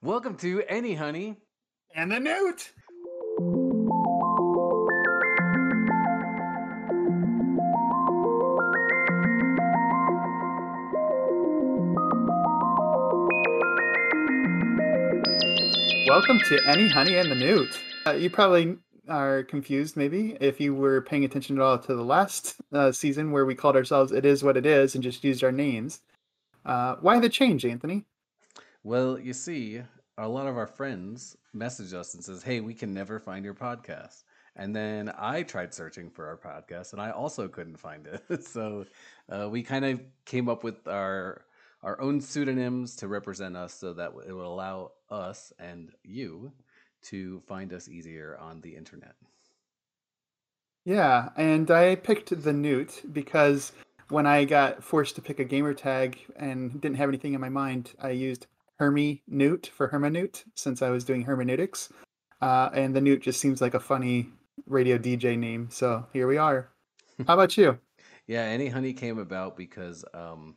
Welcome to Any Honey. And the Newt. Welcome to Any Honey and the Newt. Uh, you probably are confused, maybe, if you were paying attention at all to the last uh, season where we called ourselves It Is What It Is and just used our names. Uh, why the change, Anthony? Well, you see, a lot of our friends message us and says, "Hey, we can never find your podcast." And then I tried searching for our podcast, and I also couldn't find it. so uh, we kind of came up with our our own pseudonyms to represent us, so that it will allow us and you to find us easier on the internet. Yeah, and I picked the Newt because when I got forced to pick a gamer tag and didn't have anything in my mind, I used Hermy Newt for hermeneut since I was doing hermeneutics. Uh, and the Newt just seems like a funny radio DJ name. So here we are. How about you? yeah, Any Honey came about because um,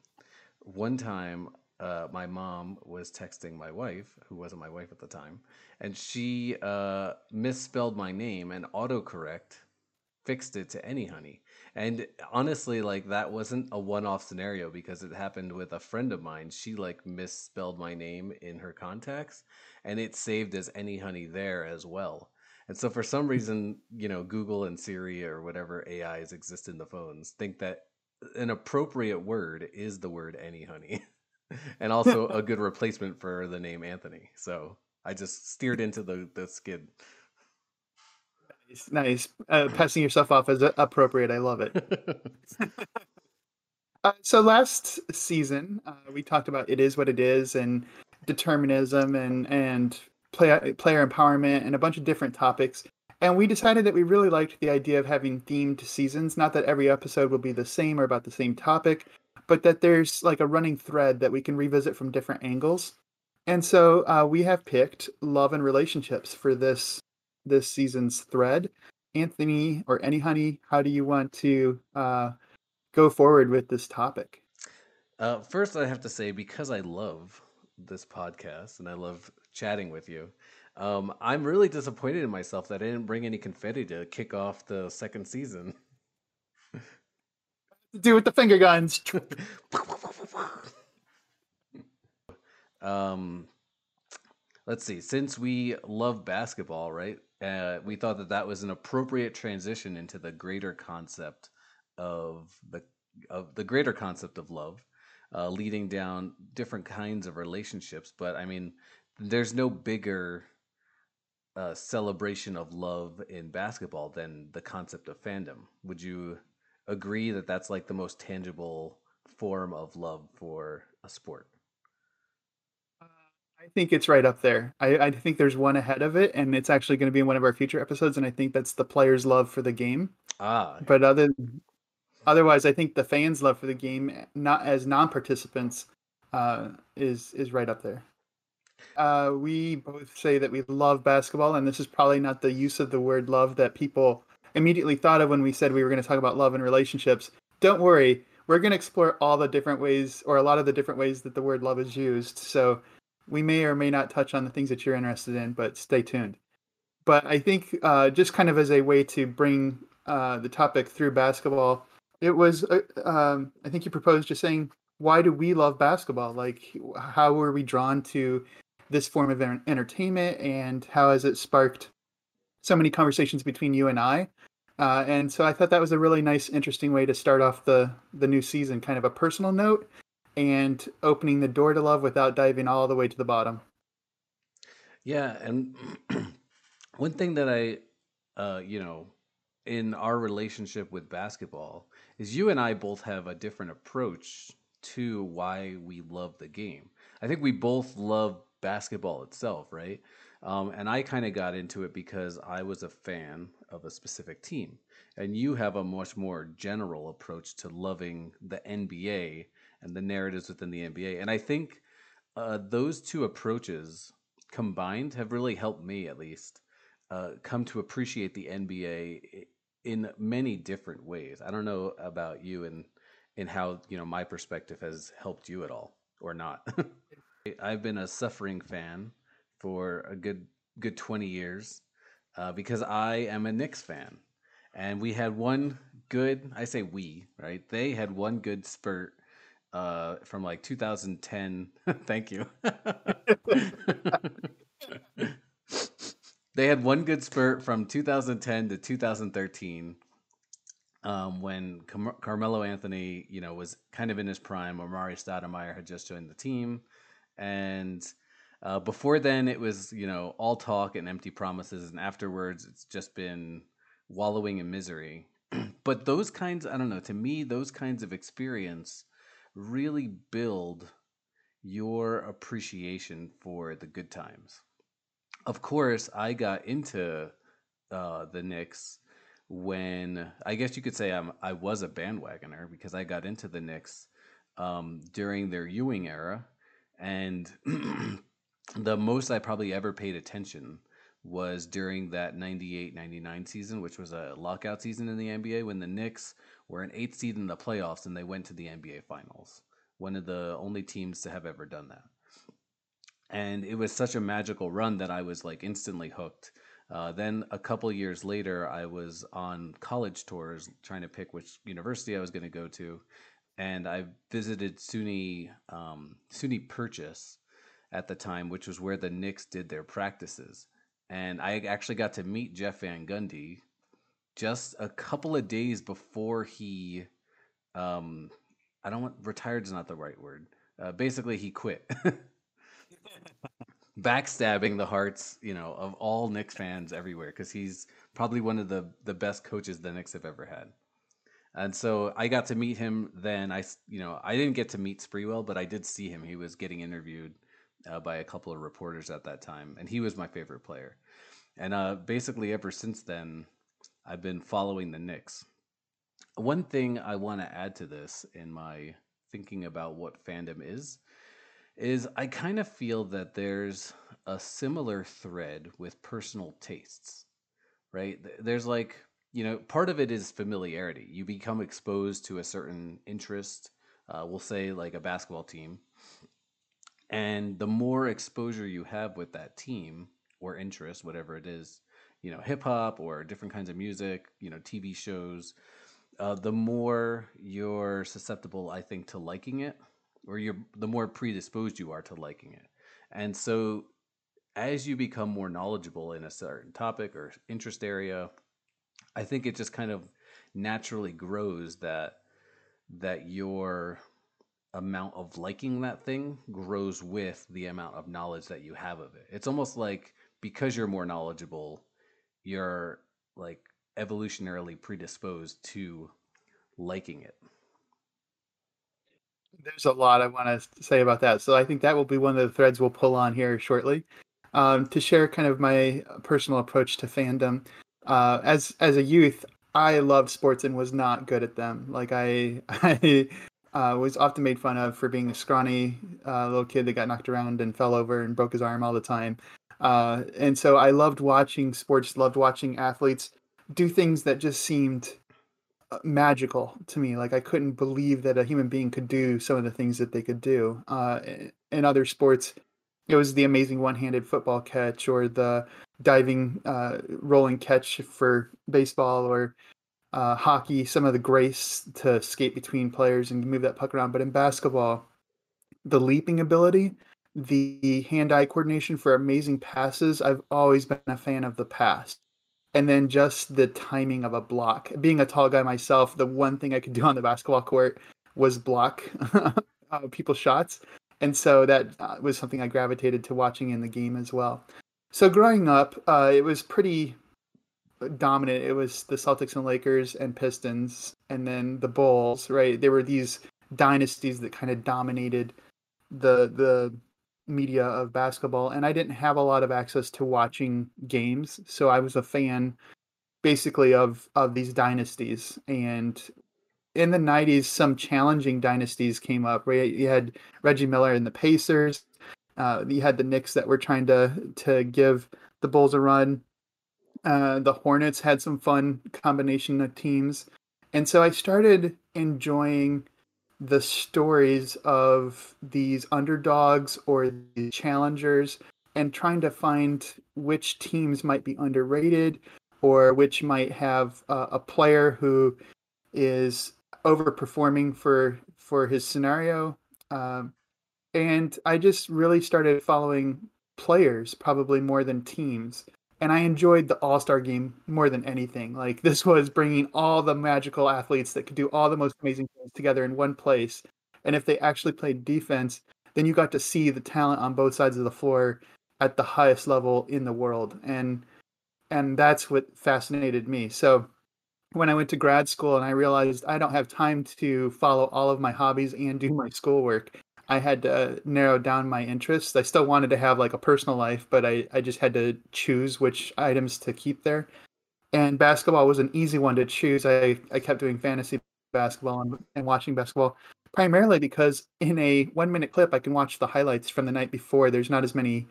one time uh, my mom was texting my wife, who wasn't my wife at the time, and she uh, misspelled my name and autocorrect fixed it to Any Honey. And honestly, like that wasn't a one-off scenario because it happened with a friend of mine. She like misspelled my name in her contacts, and it saved as Any Honey there as well. And so for some reason, you know, Google and Siri or whatever AIs exist in the phones think that an appropriate word is the word Any Honey, and also a good replacement for the name Anthony. So I just steered into the the skid. Nice, nice. Uh, passing yourself off as appropriate. I love it. uh, so last season, uh, we talked about it is what it is and determinism and and play, player empowerment and a bunch of different topics. And we decided that we really liked the idea of having themed seasons. Not that every episode will be the same or about the same topic, but that there's like a running thread that we can revisit from different angles. And so uh, we have picked love and relationships for this this season's thread. Anthony or Any Honey, how do you want to uh, go forward with this topic? Uh, first, I have to say because I love this podcast and I love chatting with you, um, I'm really disappointed in myself that I didn't bring any confetti to kick off the second season. Do with the finger guns. um, let's see. Since we love basketball, right? Uh, we thought that that was an appropriate transition into the greater concept of the of the greater concept of love, uh, leading down different kinds of relationships. But I mean, there's no bigger uh, celebration of love in basketball than the concept of fandom. Would you agree that that's like the most tangible form of love for a sport? I think it's right up there. I, I think there's one ahead of it, and it's actually going to be in one of our future episodes. And I think that's the players' love for the game. Ah, but other otherwise, I think the fans' love for the game, not as non-participants, uh, is is right up there. Uh, we both say that we love basketball, and this is probably not the use of the word love that people immediately thought of when we said we were going to talk about love and relationships. Don't worry, we're going to explore all the different ways, or a lot of the different ways that the word love is used. So we may or may not touch on the things that you're interested in, but stay tuned. But I think uh, just kind of as a way to bring uh, the topic through basketball, it was, uh, um, I think you proposed just saying, why do we love basketball? Like, how were we drawn to this form of entertainment, and how has it sparked so many conversations between you and I? Uh, and so I thought that was a really nice, interesting way to start off the the new season, kind of a personal note, and opening the door to love without diving all the way to the bottom. Yeah, and one thing that I, uh, you know, in our relationship with basketball is you and I both have a different approach to why we love the game. I think we both love basketball itself, right? Um, and I kind of got into it because I was a fan of a specific team. And you have a much more general approach to loving the NBA and the narratives within the NBA. And I think uh, those two approaches combined have really helped me, at least, uh, come to appreciate the NBA in many different ways. I don't know about you and and how you know my perspective has helped you at all or not. I've been a suffering fan for a good good 20 years uh, because I am a Knicks fan. And we had one good, I say we, right? They had one good spurt uh, from like 2010. Thank you. they had one good spurt from 2010 to 2013 um, when Car- Carmelo Anthony, you know, was kind of in his prime. Amar'e Stoudemire had just joined the team, and uh, before then, it was you know all talk and empty promises, and afterwards, it's just been wallowing in misery. but those kinds, I don't know. To me, those kinds of experience really build your appreciation for the good times. Of course, I got into uh, the Knicks when I guess you could say I'm I was a bandwagoner because I got into the Knicks um, during their Ewing era, and the most I probably ever paid attention was during that 98-99 season, which was a lockout season in the NBA when the Knicks were an eighth seed in the playoffs and they went to the NBA Finals. One of the only teams to have ever done that. And it was such a magical run that I was like instantly hooked. Uh, then a couple years later, I was on college tours trying to pick which university I was going to go to, and I visited SUNY um, SUNY Purchase at the time, which was where the Knicks did their practices, and I actually got to meet Jeff Van Gundy just a couple of days before he, um, I don't want retired is not the right word. Uh, basically, he quit. backstabbing the hearts, you know, of all Knicks fans everywhere because he's probably one of the the best coaches the Knicks have ever had. And so I got to meet him then. I, you know, I didn't get to meet Sprewell, but I did see him. He was getting interviewed uh, by a couple of reporters at that time, and he was my favorite player. And uh, basically, ever since then, I've been following the Knicks. One thing I want to add to this in my thinking about what fandom is is I kind of feel that there's a similar thread with personal tastes, right? There's like, you know, part of it is familiarity. You become exposed to a certain interest, uh, we'll say like a basketball team. And the more exposure you have with that team or interest, whatever it is, you know, hip hop or different kinds of music, you know, TV shows, uh, the more you're susceptible, I think, to liking it or you're the more predisposed you are to liking it. And so as you become more knowledgeable in a certain topic or interest area, I think it just kind of naturally grows that that your amount of liking that thing grows with the amount of knowledge that you have of it. It's almost like because you're more knowledgeable, you're like evolutionarily predisposed to liking it there's a lot I want to say about that. So I think that will be one of the threads we'll pull on here shortly. Um, to share kind of my personal approach to fandom. Uh, as as a youth, I loved sports and was not good at them. Like I I uh, was often made fun of for being a scrawny uh, little kid that got knocked around and fell over and broke his arm all the time. Uh, and so I loved watching sports, loved watching athletes do things that just seemed uh, magical to me. Like I couldn't believe that a human being could do some of the things that they could do. Uh, in other sports, it was the amazing one-handed football catch or the diving uh, rolling catch for baseball or uh, hockey. Some of the grace to skate between players and move that puck around. But in basketball, the leaping ability, the hand-eye coordination for amazing passes. I've always been a fan of the pass and then just the timing of a block. Being a tall guy myself, the one thing I could do on the basketball court was block uh, people's shots, and so that uh, was something I gravitated to watching in the game as well. So growing up, uh, it was pretty dominant. It was the Celtics and Lakers and Pistons, and then the Bulls. Right, there were these dynasties that kind of dominated the the media of basketball and I didn't have a lot of access to watching games. So I was a fan basically of of these dynasties and in the 90s some challenging dynasties came up right you had reggie miller and the pacers uh, you had the knicks that were trying to to give the bulls a run uh, the hornets had some fun combination of teams and so i started enjoying the stories of these underdogs or the challengers and trying to find which teams might be underrated or which might have uh, a player who is overperforming for for his scenario. Um, and I just really started following players probably more than teams. And I enjoyed the All Star game more than anything. Like this was bringing all the magical athletes that could do all the most amazing things together in one place. And if they actually played defense, then you got to see the talent on both sides of the floor at the highest level in the world. And and that's what fascinated me. So when I went to grad school and I realized I don't have time to follow all of my hobbies and do my schoolwork, I had to narrow down my interests. I still wanted to have like a personal life, but I, I just had to choose which items to keep there. And basketball was an easy one to choose. I, I kept doing fantasy basketball and, and watching basketball primarily because in a one minute clip, I can watch the highlights from the night before. There's not as many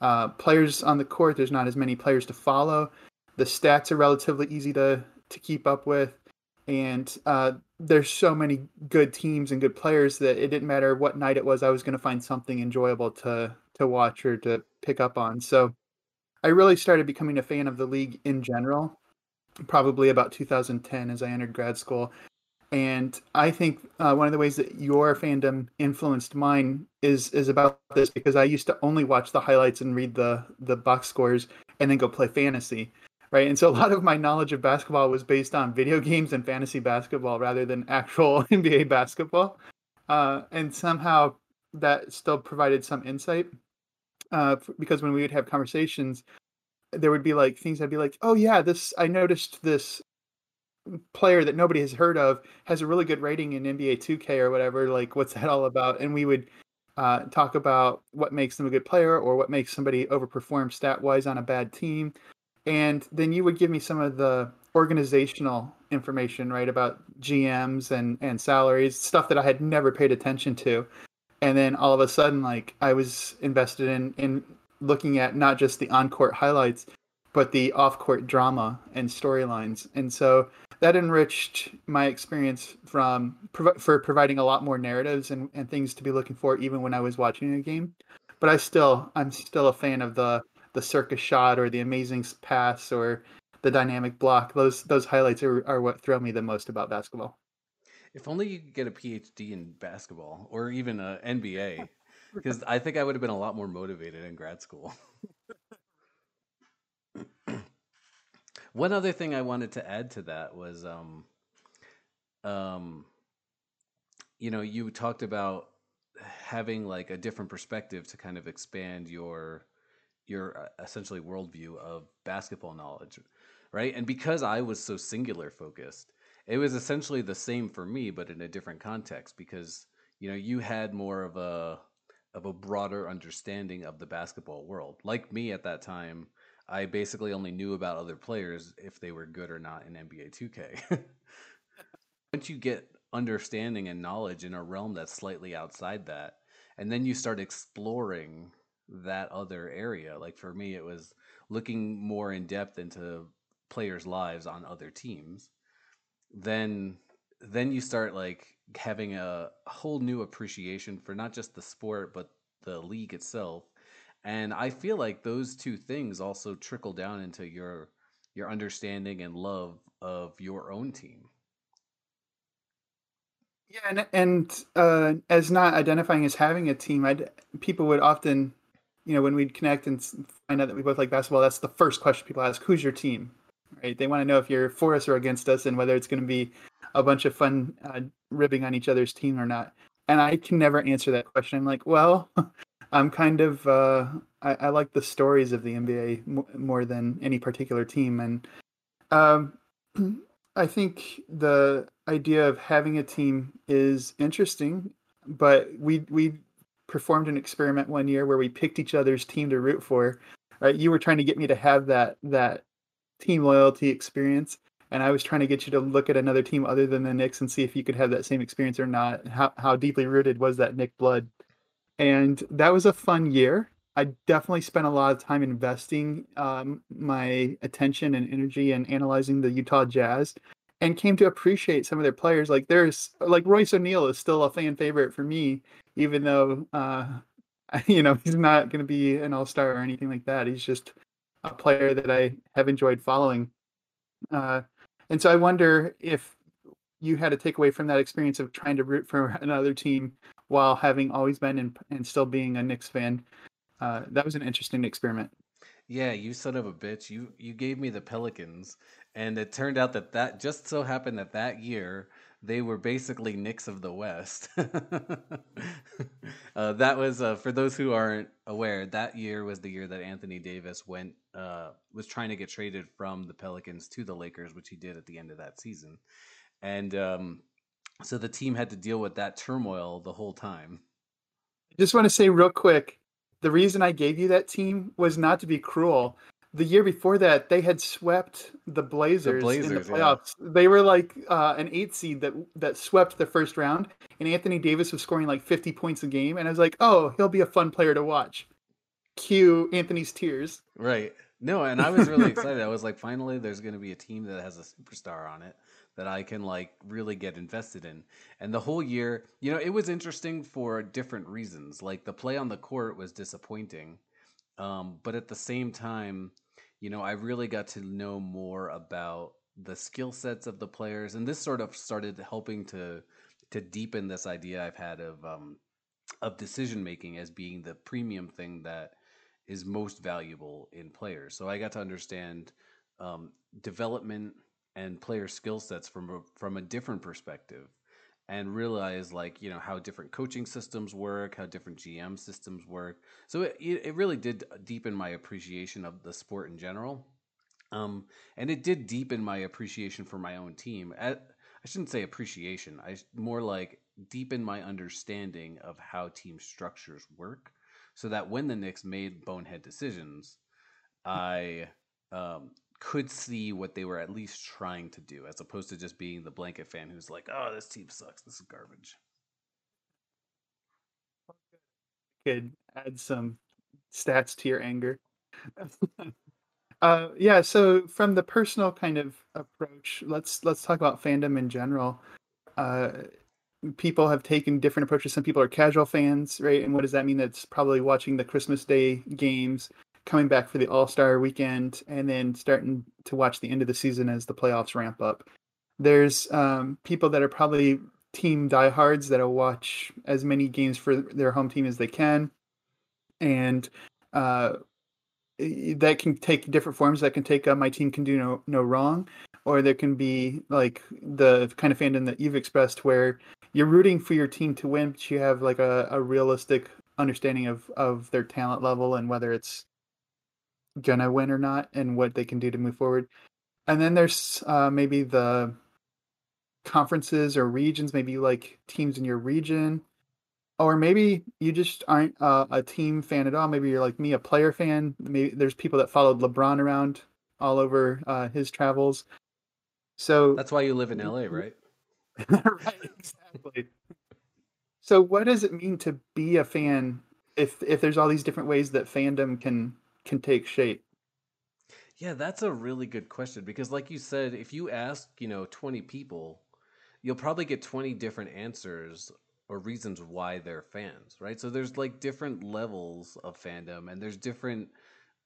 uh, players on the court, there's not as many players to follow. The stats are relatively easy to, to keep up with. And uh, there's so many good teams and good players that it didn't matter what night it was, I was going to find something enjoyable to to watch or to pick up on. So I really started becoming a fan of the league in general, probably about 2010 as I entered grad school. And I think uh, one of the ways that your fandom influenced mine is is about this because I used to only watch the highlights and read the the box scores and then go play fantasy right? And so a lot of my knowledge of basketball was based on video games and fantasy basketball rather than actual NBA basketball. Uh, and somehow that still provided some insight uh, because when we would have conversations, there would be like things I'd be like, oh yeah, this I noticed this player that nobody has heard of has a really good rating in NBA 2K or whatever. Like, what's that all about? And we would uh, talk about what makes them a good player or what makes somebody overperform stat wise on a bad team and then you would give me some of the organizational information right about gms and and salaries stuff that i had never paid attention to. And then all of a sudden like i was invested in in looking at not just the on-court highlights but the off-court drama and storylines. And so that enriched my experience from for providing a lot more narratives and, and things to be looking for even when i was watching a game. But i still i'm still a fan of the the circus shot or the amazing pass or the dynamic block. Those those highlights are, are what thrill me the most about basketball. If only you could get a PhD in basketball or even a NBA, because I think I would have been a lot more motivated in grad school. One other thing I wanted to add to that was, um, um, you know, you talked about having like a different perspective to kind of expand your your uh, essentially worldview of basketball knowledge, right? And because I was so singular focused, it was essentially the same for me, but in a different context. Because you know, you had more of a of a broader understanding of the basketball world. Like me at that time, I basically only knew about other players if they were good or not in NBA 2K. Once you get understanding and knowledge in a realm that's slightly outside that, and then you start exploring that other area. Like for me, it was looking more in depth into players' lives on other teams. Then, then you start like having a, whole new appreciation for not just the sport but the league itself. And I feel like those two things also trickle down into your your understanding and love of your own team. Yeah, and, and uh, as not identifying as having a team, I'd, people would often you know, when we'd connect and find out that we both like basketball, that's the first question people ask: Who's your team? Right? They want to know if you're for us or against us, and whether it's going to be a bunch of fun uh, ribbing on each other's team or not. And I can never answer that question. I'm like, well, I'm kind of uh, I, I, like the stories of the NBA m- more than any particular team, and um, I think the idea of having a team is interesting. But we we performed an experiment one year where we picked each other's team to root for. Right, you were trying to get me to have that that team loyalty experience, and I was trying to get you to look at another team other than the Knicks and see if you could have that same experience or not. How how deeply rooted was that Knick blood? And that was a fun year. I definitely spent a lot of time investing um, my attention and energy and analyzing the Utah Jazz and came to appreciate some of their players. Like there's like Royce O'Neale is still a fan favorite for me, even though uh, you know, he's not going to be an all star or anything like that. He's just a player that I have enjoyed following. Uh, and so I wonder if you had a takeaway from that experience of trying to root for another team while having always been in, and still being a Knicks fan. Uh, that was an interesting experiment. Yeah, you son of a bitch. You you gave me the Pelicans, and it turned out that that just so happened that that year they were basically Knicks of the West. uh, that was uh, for those who aren't aware. That year was the year that Anthony Davis went uh, was trying to get traded from the Pelicans to the Lakers, which he did at the end of that season, and um, so the team had to deal with that turmoil the whole time. I just want to say real quick, the reason I gave you that team was not to be cruel the year before that, they had swept the Blazers, the Blazers in the playoffs. Yeah. They were like uh, an eight seed that that swept the first round, and Anthony Davis was scoring like fifty points a game. And I was like, oh, he'll be a fun player to watch. Cue Anthony's tears. Right. No, and I was really excited. I was like, finally, there's going to be a team that has a superstar on it that I can like really get invested in. And the whole year, you know, it was interesting for different reasons. Like the play on the court was disappointing. Um, but at the same time, you know, I really got to know more about the skill sets of the players, and this sort of started helping to to deepen this idea I've had of um, of decision making as being the premium thing that is most valuable in players. So I got to understand um, development and player skill sets from a, from a different perspective and realize like you know how different coaching systems work how different gm systems work. So it, it really did deepen my appreciation of the sport in general. Um, and it did deepen my appreciation for my own team. At, i shouldn't say appreciation i more like deepen my understanding of how team structures work so that when the Knicks made bonehead decisions i um, could see what they were at least trying to do, as opposed to just being the blanket fan who's like, "Oh, this team sucks. This is garbage." Could add some stats to your anger. uh, yeah. So from the personal kind of approach, let's let's talk about fandom in general. Uh, people have taken different approaches. Some people are casual fans, right? And what does that mean? That's probably watching the Christmas Day games coming back for the All Star weekend and then starting to watch the end of the season as the playoffs ramp up. There's um, people that are probably team diehards that'll watch as many games for their home team as they can, and uh, that can take different forms. That can take uh, my team can do no no wrong, or there can be like the kind of fandom that you've expressed where you're rooting for your team to win, but you have like a, a realistic understanding of of their talent level and whether it's gonna win or not and what they can do to move forward. And then there's uh, maybe the conferences or regions, maybe like teams in your region, or maybe you just aren't uh, a team fan at all. Maybe you're like me, a player fan. Maybe there's people that followed LeBron around all over uh, his travels. So that's why you live in LA, right? right, exactly. so, what does it mean to be a fan if if there's all these different ways that fandom can can take shape? Yeah, that's a really good question because, like you said, if you ask, you know, 20 people, you'll probably get 20 different answers or reasons why they're fans, right? So there's like different levels of fandom and there's different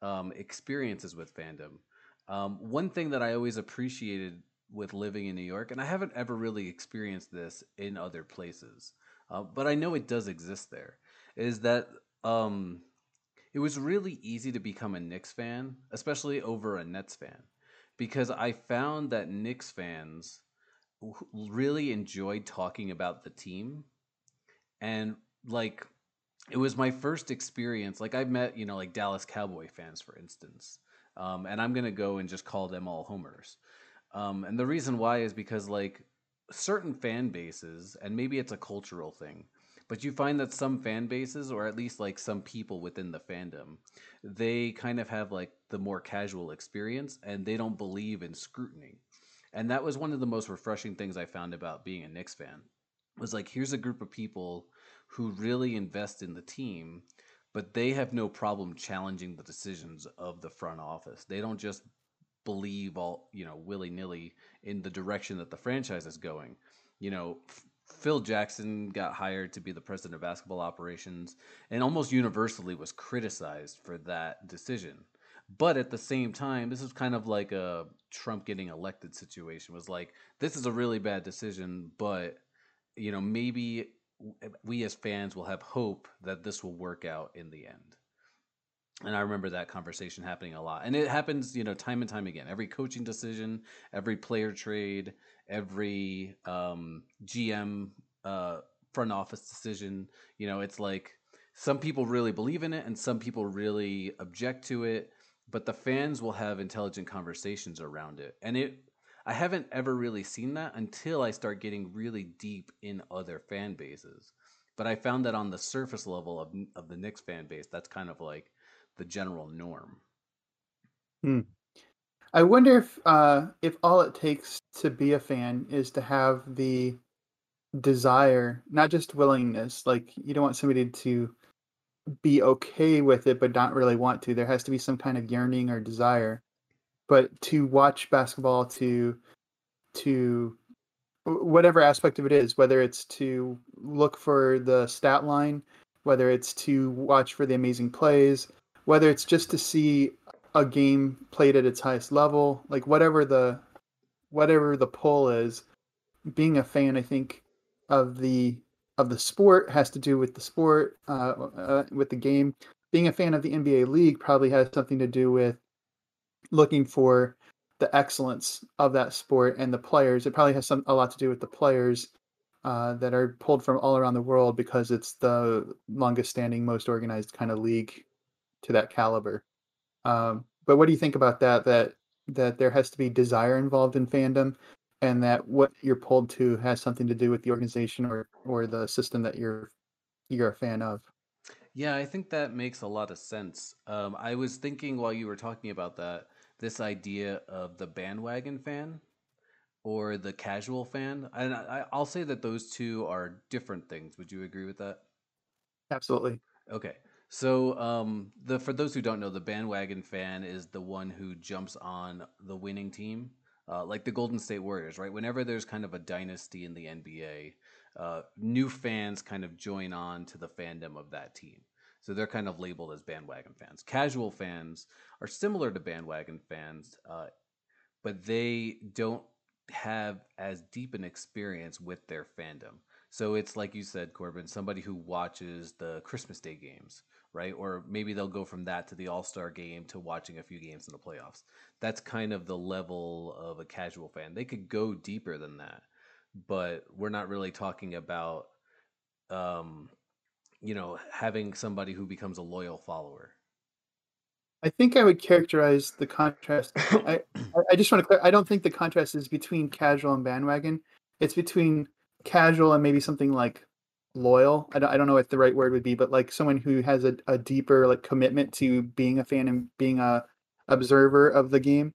um, experiences with fandom. Um, one thing that I always appreciated with living in New York, and I haven't ever really experienced this in other places, uh, but I know it does exist there, is that um, it was really easy to become a Knicks fan, especially over a Nets fan, because I found that Knicks fans really enjoyed talking about the team. And like, it was my first experience. Like, I've met, you know, like Dallas Cowboy fans, for instance. Um, and I'm going to go and just call them all homers. Um, and the reason why is because, like, certain fan bases, and maybe it's a cultural thing, but you find that some fan bases, or at least like some people within the fandom, they kind of have like the more casual experience and they don't believe in scrutiny. And that was one of the most refreshing things I found about being a Knicks fan. Was like here's a group of people who really invest in the team, but they have no problem challenging the decisions of the front office. They don't just believe all, you know, willy-nilly in the direction that the franchise is going. You know, Phil Jackson got hired to be the president of basketball operations and almost universally was criticized for that decision. But at the same time, this is kind of like a Trump getting elected situation was like this is a really bad decision, but you know, maybe we as fans will have hope that this will work out in the end. And I remember that conversation happening a lot. And it happens, you know, time and time again. Every coaching decision, every player trade, every um, GM uh, front office decision, you know, it's like some people really believe in it and some people really object to it, but the fans will have intelligent conversations around it. And it I haven't ever really seen that until I start getting really deep in other fan bases. But I found that on the surface level of of the Knicks fan base, that's kind of like the general norm. Hmm. I wonder if uh, if all it takes to be a fan is to have the desire, not just willingness. Like you don't want somebody to be okay with it, but not really want to. There has to be some kind of yearning or desire. But to watch basketball, to to whatever aspect of it is, whether it's to look for the stat line, whether it's to watch for the amazing plays, whether it's just to see a game played at its highest level, like whatever the whatever the pull is, being a fan, I think of the of the sport has to do with the sport, uh, uh, with the game. Being a fan of the NBA league probably has something to do with looking for the excellence of that sport and the players. It probably has some a lot to do with the players uh, that are pulled from all around the world because it's the longest standing, most organized kind of league to that caliber. Um, but what do you think about that? That that there has to be desire involved in fandom, and that what you're pulled to has something to do with the organization or or the system that you're you're a fan of. Yeah, I think that makes a lot of sense. Um, I was thinking while you were talking about that, this idea of the bandwagon fan or the casual fan, and I, I'll say that those two are different things. Would you agree with that? Absolutely. Okay. So, um, the for those who don't know, the bandwagon fan is the one who jumps on the winning team, uh, like the Golden State Warriors, right? Whenever there's kind of a dynasty in the NBA, uh, new fans kind of join on to the fandom of that team. So they're kind of labeled as bandwagon fans. Casual fans are similar to bandwagon fans, uh, but they don't have as deep an experience with their fandom. So it's like you said, Corbin, somebody who watches the Christmas Day games right? Or maybe they'll go from that to the All Star game to watching a few games in the playoffs. That's kind of the level of a casual fan. They could go deeper than that, but we're not really talking about, um, you know, having somebody who becomes a loyal follower. I think I would characterize the contrast. I, I just want to clear. I don't think the contrast is between casual and bandwagon. It's between casual and maybe something like loyal. I don't, I don't know what the right word would be, but like someone who has a, a deeper like commitment to being a fan and being a observer of the game.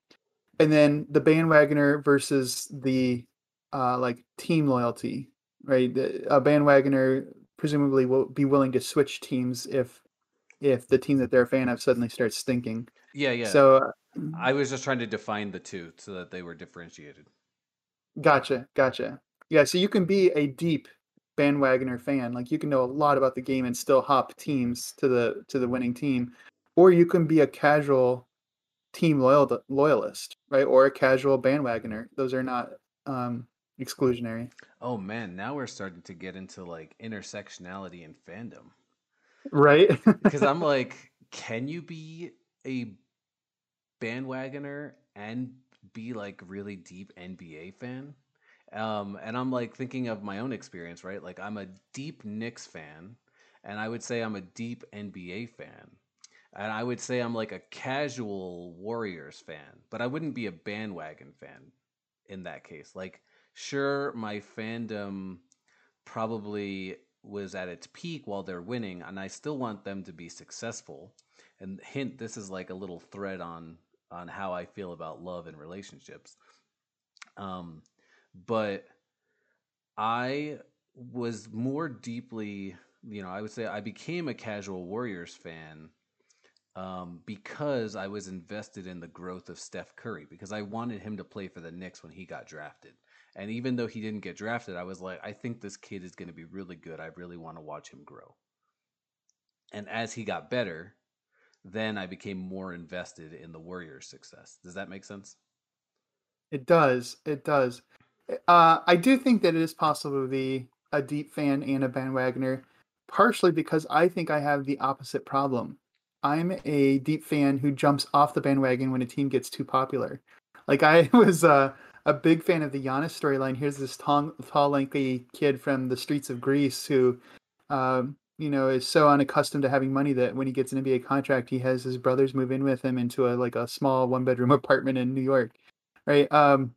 And then the bandwagoner versus the uh, like team loyalty, right? A bandwagoner presumably will be willing to switch teams if if the team that they're a fan of suddenly starts stinking. Yeah, yeah. So uh, I was just trying to define the two so that they were differentiated. Gotcha, gotcha. Yeah, so you can be a deep bandwagoner fan. Like you can know a lot about the game and still hop teams to the to the winning team, or you can be a casual team loyal loyalist, right? Or a casual bandwagoner. Those are not um, exclusionary. Oh man, now we're starting to get into like intersectionality and fandom, right? because I'm like, can you be a bandwagoner and be like really deep NBA fan? Um, and I'm like thinking of my own experience, right? Like I'm a deep Knicks fan, and I would say I'm a deep NBA fan. And I would say I'm like a casual Warriors fan, but I wouldn't be a bandwagon fan in that case. Like, sure, my fandom probably was at its peak while they're winning, and I still want them to be successful. And hint, this is like a little thread on on how I feel about love and relationships. Um, but I was more deeply, you know, I would say I became a casual Warriors fan um, because I was invested in the growth of Steph Curry because I wanted him to play for the Knicks when he got drafted. And even though he didn't get drafted, I was like, I think this kid is going to be really good. I really want to watch him grow. And as he got better, then I became more invested in the Warriors' success. Does that make sense? It does. It does. Uh, I do think that it is possible to be a deep fan and a bandwagoner, partially because I think I have the opposite problem. I'm a deep fan who jumps off the bandwagon when a team gets too popular. Like I was uh, a big fan of the Giannis storyline. Here's this tall, tall, lengthy kid from the streets of Greece who, um, you know, is so unaccustomed to having money that when he gets an NBA contract, he has his brothers move in with him into a like a small one bedroom apartment in New York, right? Um,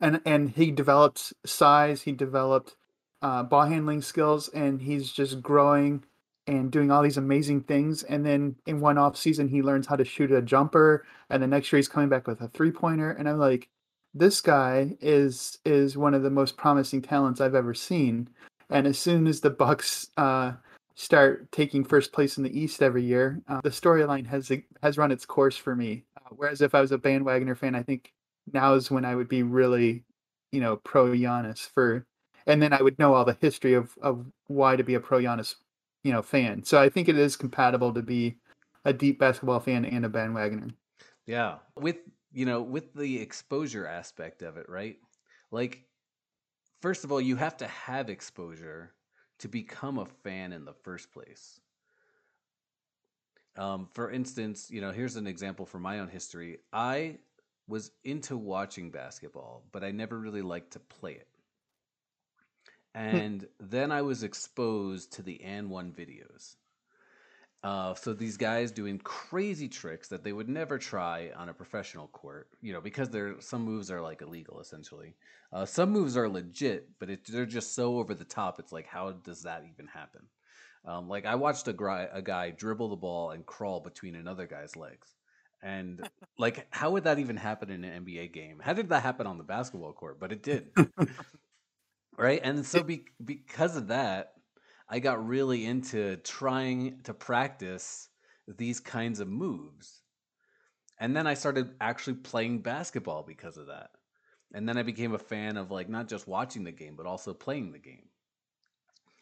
and and he developed size, he developed uh, ball handling skills, and he's just growing and doing all these amazing things. And then in one off season, he learns how to shoot a jumper, and the next year he's coming back with a three pointer. And I'm like, this guy is is one of the most promising talents I've ever seen. And as soon as the Bucks uh, start taking first place in the East every year, uh, the storyline has has run its course for me. Uh, whereas if I was a bandwagoner fan, I think now is when I would be really, you know, pro Giannis for, and then I would know all the history of of why to be a pro Giannis, you know, fan. So I think it is compatible to be a deep basketball fan and a bandwagoner. Yeah, with you know, with the exposure aspect of it, right? Like, first of all, you have to have exposure to become a fan in the first place. Um, for instance, you know, here's an example from my own history. I was into watching basketball, but I never really liked to play it. Hmm. And then I was exposed to the AND1 videos. Uh, so these guys doing crazy tricks that they would never try on a professional court, you know, because they're some moves are like illegal essentially. Uh, some moves are legit, but it, they're just so over the top. It's like, how does that even happen? Um, like I watched a, gri- a guy dribble the ball and crawl between another guy's legs. And like, how would that even happen in an NBA game? How did that happen on the basketball court? But it did. right. And so, be- because of that, I got really into trying to practice these kinds of moves. And then I started actually playing basketball because of that. And then I became a fan of like not just watching the game, but also playing the game.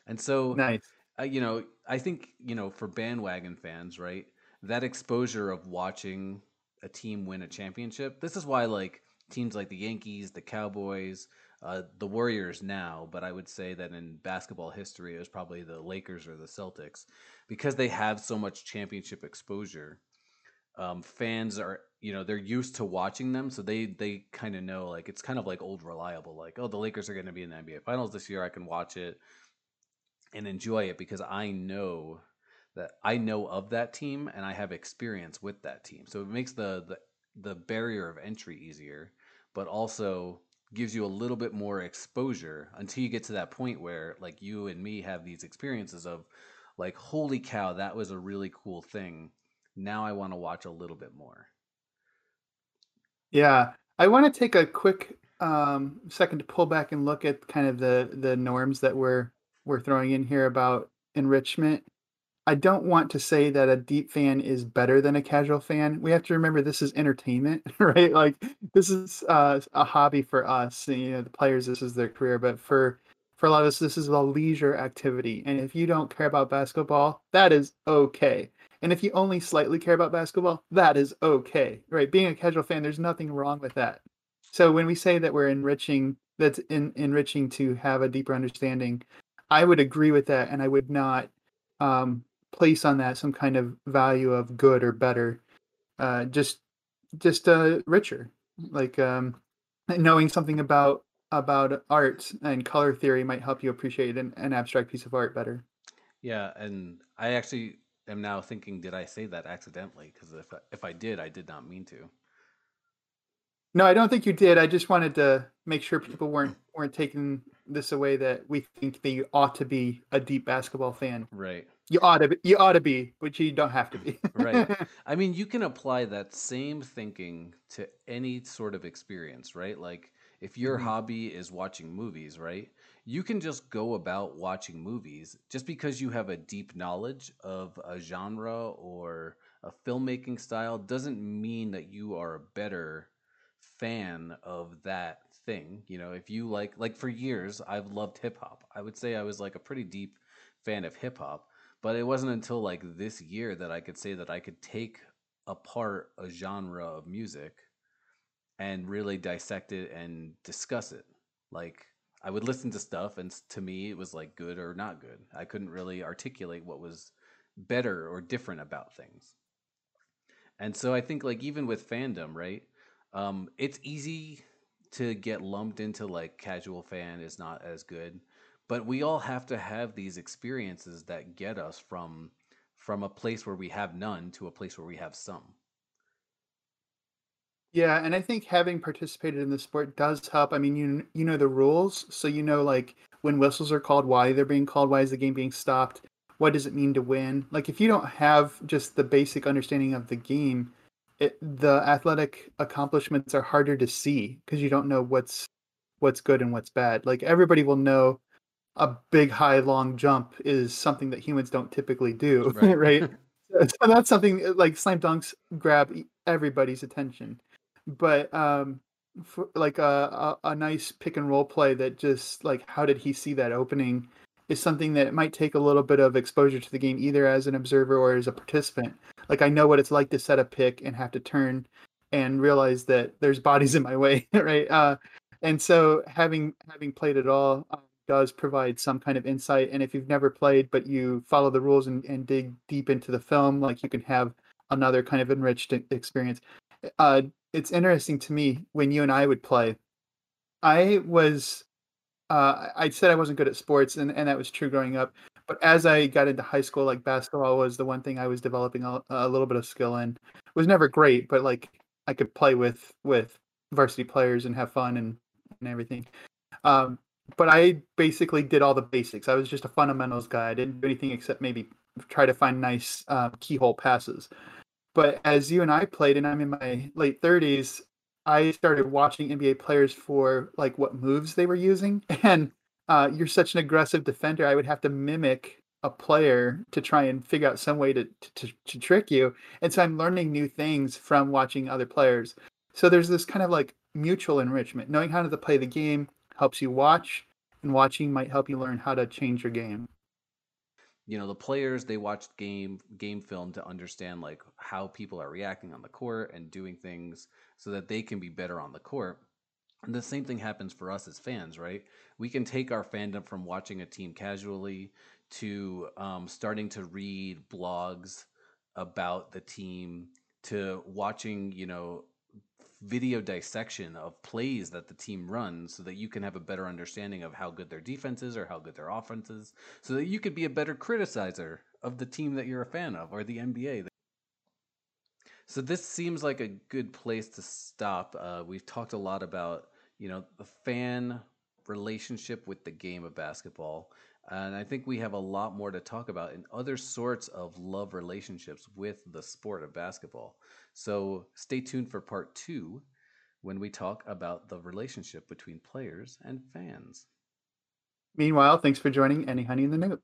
And so, nice. Uh, you know, I think, you know, for bandwagon fans, right? That exposure of watching a team win a championship. This is why like teams like the Yankees, the Cowboys, uh, the Warriors now, but I would say that in basketball history, it was probably the Lakers or the Celtics because they have so much championship exposure. Um, fans are, you know, they're used to watching them, so they they kind of know like it's kind of like old reliable, like oh the Lakers are going to be in the NBA Finals this year, I can watch it and enjoy it because I know that I know of that team and I have experience with that team. So it makes the the, the barrier of entry easier, but also gives you a little bit more exposure until you get to that point where like you and me have these experiences of like holy cow that was a really cool thing. Now i want to watch a little bit more. Yeah. I want to take a quick um, second to pull back and look at kind of the the norms that we're we're throwing in here about enrichment I don't want to say that a deep fan is better than a casual fan. We have to remember this is entertainment, right? Like this is uh, a hobby for us. You know, the players, this is their career, but for for a lot of us, this is a leisure activity. And if you don't care about basketball, that is okay. And if you only slightly care about basketball, that is okay, right? Being a casual fan, there's nothing wrong with that. So when we say that we're enriching, that's in, enriching to have a deeper understanding, I would agree with that, and I would not um, place on that some kind of value of good or better uh, just just uh, richer. Like um, knowing something about about art and color theory might help you appreciate an, an abstract piece of art better. Yeah and i actually am now thinking did i say that accidentally? Because if, if i did i did not mean to. No i don't think you did. I just wanted to make sure people weren't weren't taking this away that we think they ought to be a deep basketball fan. Right you ought to be, you ought to be, but you don't have to be. right. I mean, you can apply that same thinking to any sort of experience, right? Like if your mm-hmm. hobby is watching movies, right? You can just go about watching movies just because you have a deep knowledge of a genre or a filmmaking style doesn't mean that you are a better fan of that thing. You know, if you like, like for years, I've loved hip hop. I would say I was like a pretty deep fan of hip hop, but it wasn't until like this year that I could say that I could take apart a genre of music and really dissect it and discuss it. Like I would listen to stuff, and to me, it was like good or not good. I couldn't really articulate what was better or different about things. And so I think like even with fandom, right? Um, it's easy to get lumped into like casual fan is not as good, but we all have to have these experiences that get us from from a place where we have none to a place where we have some. Yeah, and I think having participated in the sport does help. I mean, you you know the rules, so you know like when whistles are called, why they're being called, why is the game being stopped, what does it mean to win? Like if you don't have just the basic understanding of the game, it, the athletic accomplishments are harder to see because you don't know what's what's good and what's bad. Like everybody will know a big high long jump is something that humans don't typically do, right? right? so that's something like slam dunks grab everybody's attention but um for like a, a, a nice pick and roll play that just like how did he see that opening is something that might take a little bit of exposure to the game either as an observer or as a participant like i know what it's like to set a pick and have to turn and realize that there's bodies in my way right uh and so having having played it all um, does provide some kind of insight and if you've never played but you follow the rules and, and dig deep into the film like you can have another kind of enriched experience uh, it's interesting to me when you and I would play. I was, uh, I said I wasn't good at sports, and, and that was true growing up. But as I got into high school, like basketball was the one thing I was developing a, a little bit of skill in. It was never great, but like I could play with with varsity players and have fun and and everything. Um, but I basically did all the basics. I was just a fundamentals guy. I didn't do anything except maybe try to find nice uh, keyhole passes. But as you and I played, and I'm in my late 30s, I started watching NBA players for like what moves they were using. And uh, you're such an aggressive defender, I would have to mimic a player to try and figure out some way to, to, to trick you. And so I'm learning new things from watching other players. So there's this kind of like mutual enrichment. Knowing how to play the game helps you watch, and watching might help you learn how to change your game. You know the players they watch game game film to understand like how people are reacting on the court and doing things so that they can be better on the court. And the same thing happens for us as fans right? We can take our fandom from watching a team casually to um, starting to read blogs about the team to watching you know video dissection of plays that the team runs so that you can have a better understanding of how good their defense is or how good their offense is so that you could be a better criticizer of the team that you're a fan of or the NBA. So this seems like a good place to stop. Uh, we've talked a lot about you know the fan relationship with the game of basketball. And I think we have a lot more to talk about in other sorts of love relationships with the sport of basketball. So stay tuned for part two when we talk about the relationship between players and fans. Meanwhile, thanks for joining Anyhoney & the Newt.